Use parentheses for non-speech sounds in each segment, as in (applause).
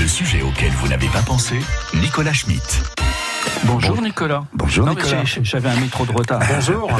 Le sujet auquel vous n'avez pas pensé, Nicolas Schmitt. Bonjour Nicolas. Bonjour Non, mais Nicolas. J'avais un métro de retard. Bonjour.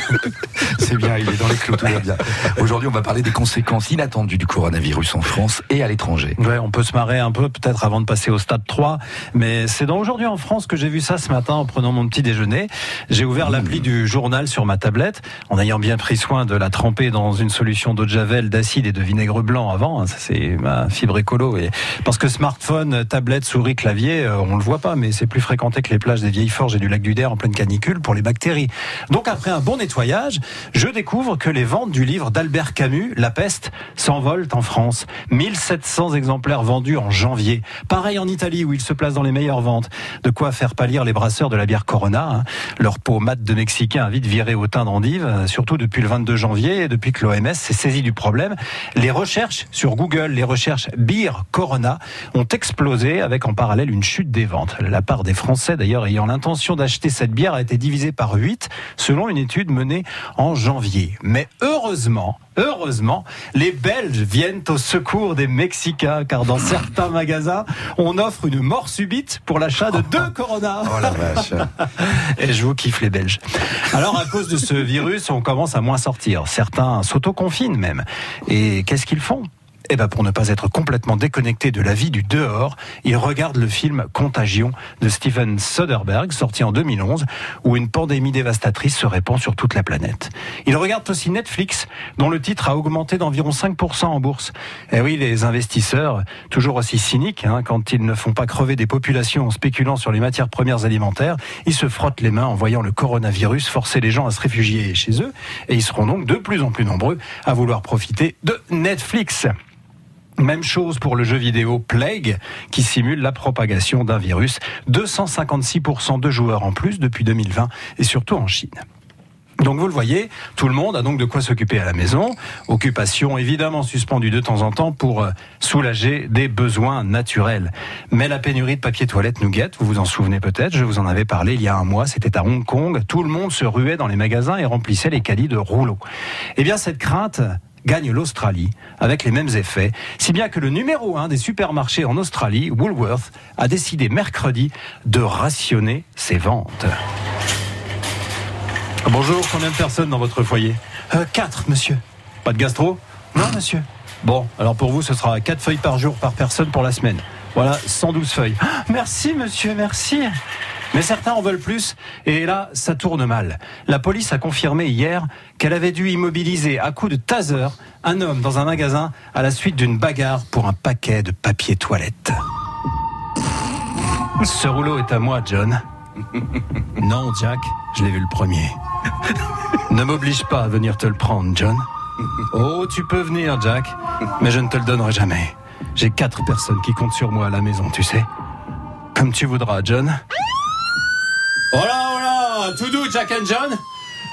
(laughs) C'est bien, il est dans les clous, tout va bien. Aujourd'hui, on va parler des conséquences inattendues du coronavirus en France et à l'étranger. Ouais, on peut se marrer un peu peut-être avant de passer au stade 3, mais c'est dans aujourd'hui en France que j'ai vu ça ce matin en prenant mon petit déjeuner. J'ai ouvert l'appli du journal sur ma tablette en ayant bien pris soin de la tremper dans une solution d'eau de javel, d'acide et de vinaigre blanc avant. hein, Ça c'est ma fibre écolo et parce que smartphone, tablette, souris, clavier, euh, on le voit pas, mais c'est plus fréquenté les plages des vieilles forges et du lac du Der en pleine canicule pour les bactéries. Donc après un bon nettoyage, je découvre que les ventes du livre d'Albert Camus, La peste, s'envolent en France. 1700 exemplaires vendus en janvier. Pareil en Italie où il se place dans les meilleures ventes. De quoi faire pâlir les brasseurs de la bière Corona. hein. Leur peau mate de Mexicain a vite viré au teint d'endive, euh, surtout depuis le 22 janvier et depuis que l'OMS s'est saisi du problème. Les recherches sur Google, les recherches Beer Corona ont explosé avec en parallèle une chute des ventes. La part des Français d'ailleurs ayant l'intention d'acheter cette bière a été divisée par 8 selon une étude menée en janvier. Mais heureusement, heureusement, les Belges viennent au secours des Mexicains car dans certains magasins, on offre une mort subite pour l'achat de deux (laughs) Corona. Oh la vache. (laughs) Et je vous kiffe les Belges. Alors à cause de ce virus, on commence à moins sortir. Certains s'autoconfinent même. Et qu'est-ce qu'ils font? Eh ben pour ne pas être complètement déconnecté de la vie du dehors, ils regardent le film Contagion de Steven Soderbergh, sorti en 2011, où une pandémie dévastatrice se répand sur toute la planète. Ils regardent aussi Netflix, dont le titre a augmenté d'environ 5% en bourse. Et oui, les investisseurs, toujours aussi cyniques, hein, quand ils ne font pas crever des populations en spéculant sur les matières premières alimentaires, ils se frottent les mains en voyant le coronavirus forcer les gens à se réfugier chez eux, et ils seront donc de plus en plus nombreux à vouloir profiter de Netflix. Même chose pour le jeu vidéo Plague, qui simule la propagation d'un virus. 256% de joueurs en plus depuis 2020, et surtout en Chine. Donc vous le voyez, tout le monde a donc de quoi s'occuper à la maison. Occupation évidemment suspendue de temps en temps pour euh, soulager des besoins naturels. Mais la pénurie de papier toilette nous guette, vous vous en souvenez peut-être, je vous en avais parlé il y a un mois, c'était à Hong Kong, tout le monde se ruait dans les magasins et remplissait les caddies de rouleaux. Eh bien cette crainte gagne l'Australie avec les mêmes effets, si bien que le numéro un des supermarchés en Australie, Woolworth, a décidé mercredi de rationner ses ventes. Bonjour, combien de personnes dans votre foyer? Euh, Quatre, monsieur. Pas de gastro? Non, monsieur. Bon, alors pour vous, ce sera quatre feuilles par jour par personne pour la semaine. Voilà, 112 feuilles. Ah, merci, monsieur, merci. Mais certains en veulent plus, et là, ça tourne mal. La police a confirmé hier qu'elle avait dû immobiliser à coups de taser un homme dans un magasin à la suite d'une bagarre pour un paquet de papier toilette. Ce rouleau est à moi, John. (laughs) Non, Jack, je l'ai vu le premier. Ne m'oblige pas à venir te le prendre, John. Oh, tu peux venir, Jack, mais je ne te le donnerai jamais. J'ai quatre personnes qui comptent sur moi à la maison, tu sais. Comme tu voudras, John. Oh là, oh là, tout doux, Jack and John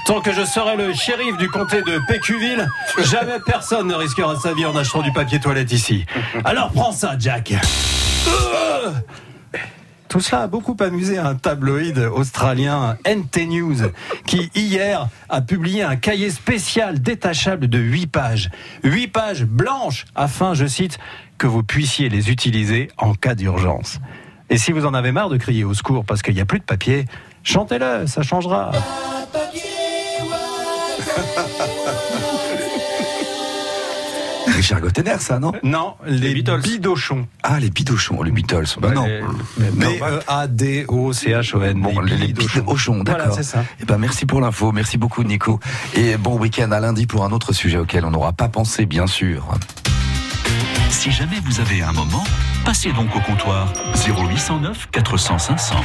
Tant que je serai le shérif du comté de Pécuville, (laughs) jamais personne ne risquera sa vie en achetant du papier toilette ici. Alors prends ça, Jack. Euh tout cela a beaucoup amusé un tabloïd australien NT News qui hier a publié un cahier spécial détachable de 8 pages. 8 pages blanches afin, je cite, que vous puissiez les utiliser en cas d'urgence. Et si vous en avez marre de crier au secours parce qu'il n'y a plus de papier, chantez-le, ça changera. (laughs) Richard Gottener, ça, non? Non, les, Beatles. bidochons. Ah, les Bidochons, les Beatles. Bah, non. les- B-E-A-D-O-C-H-O-N. Bon, les, les Bidochons, Voilà, d'accord. c'est ça. Eh ben, merci pour l'info, merci beaucoup Nico. Et bon week-end à lundi pour un autre sujet auquel on n'aura pas pensé, bien sûr. Si jamais vous avez un moment, passez donc au comptoir 0809 400 500.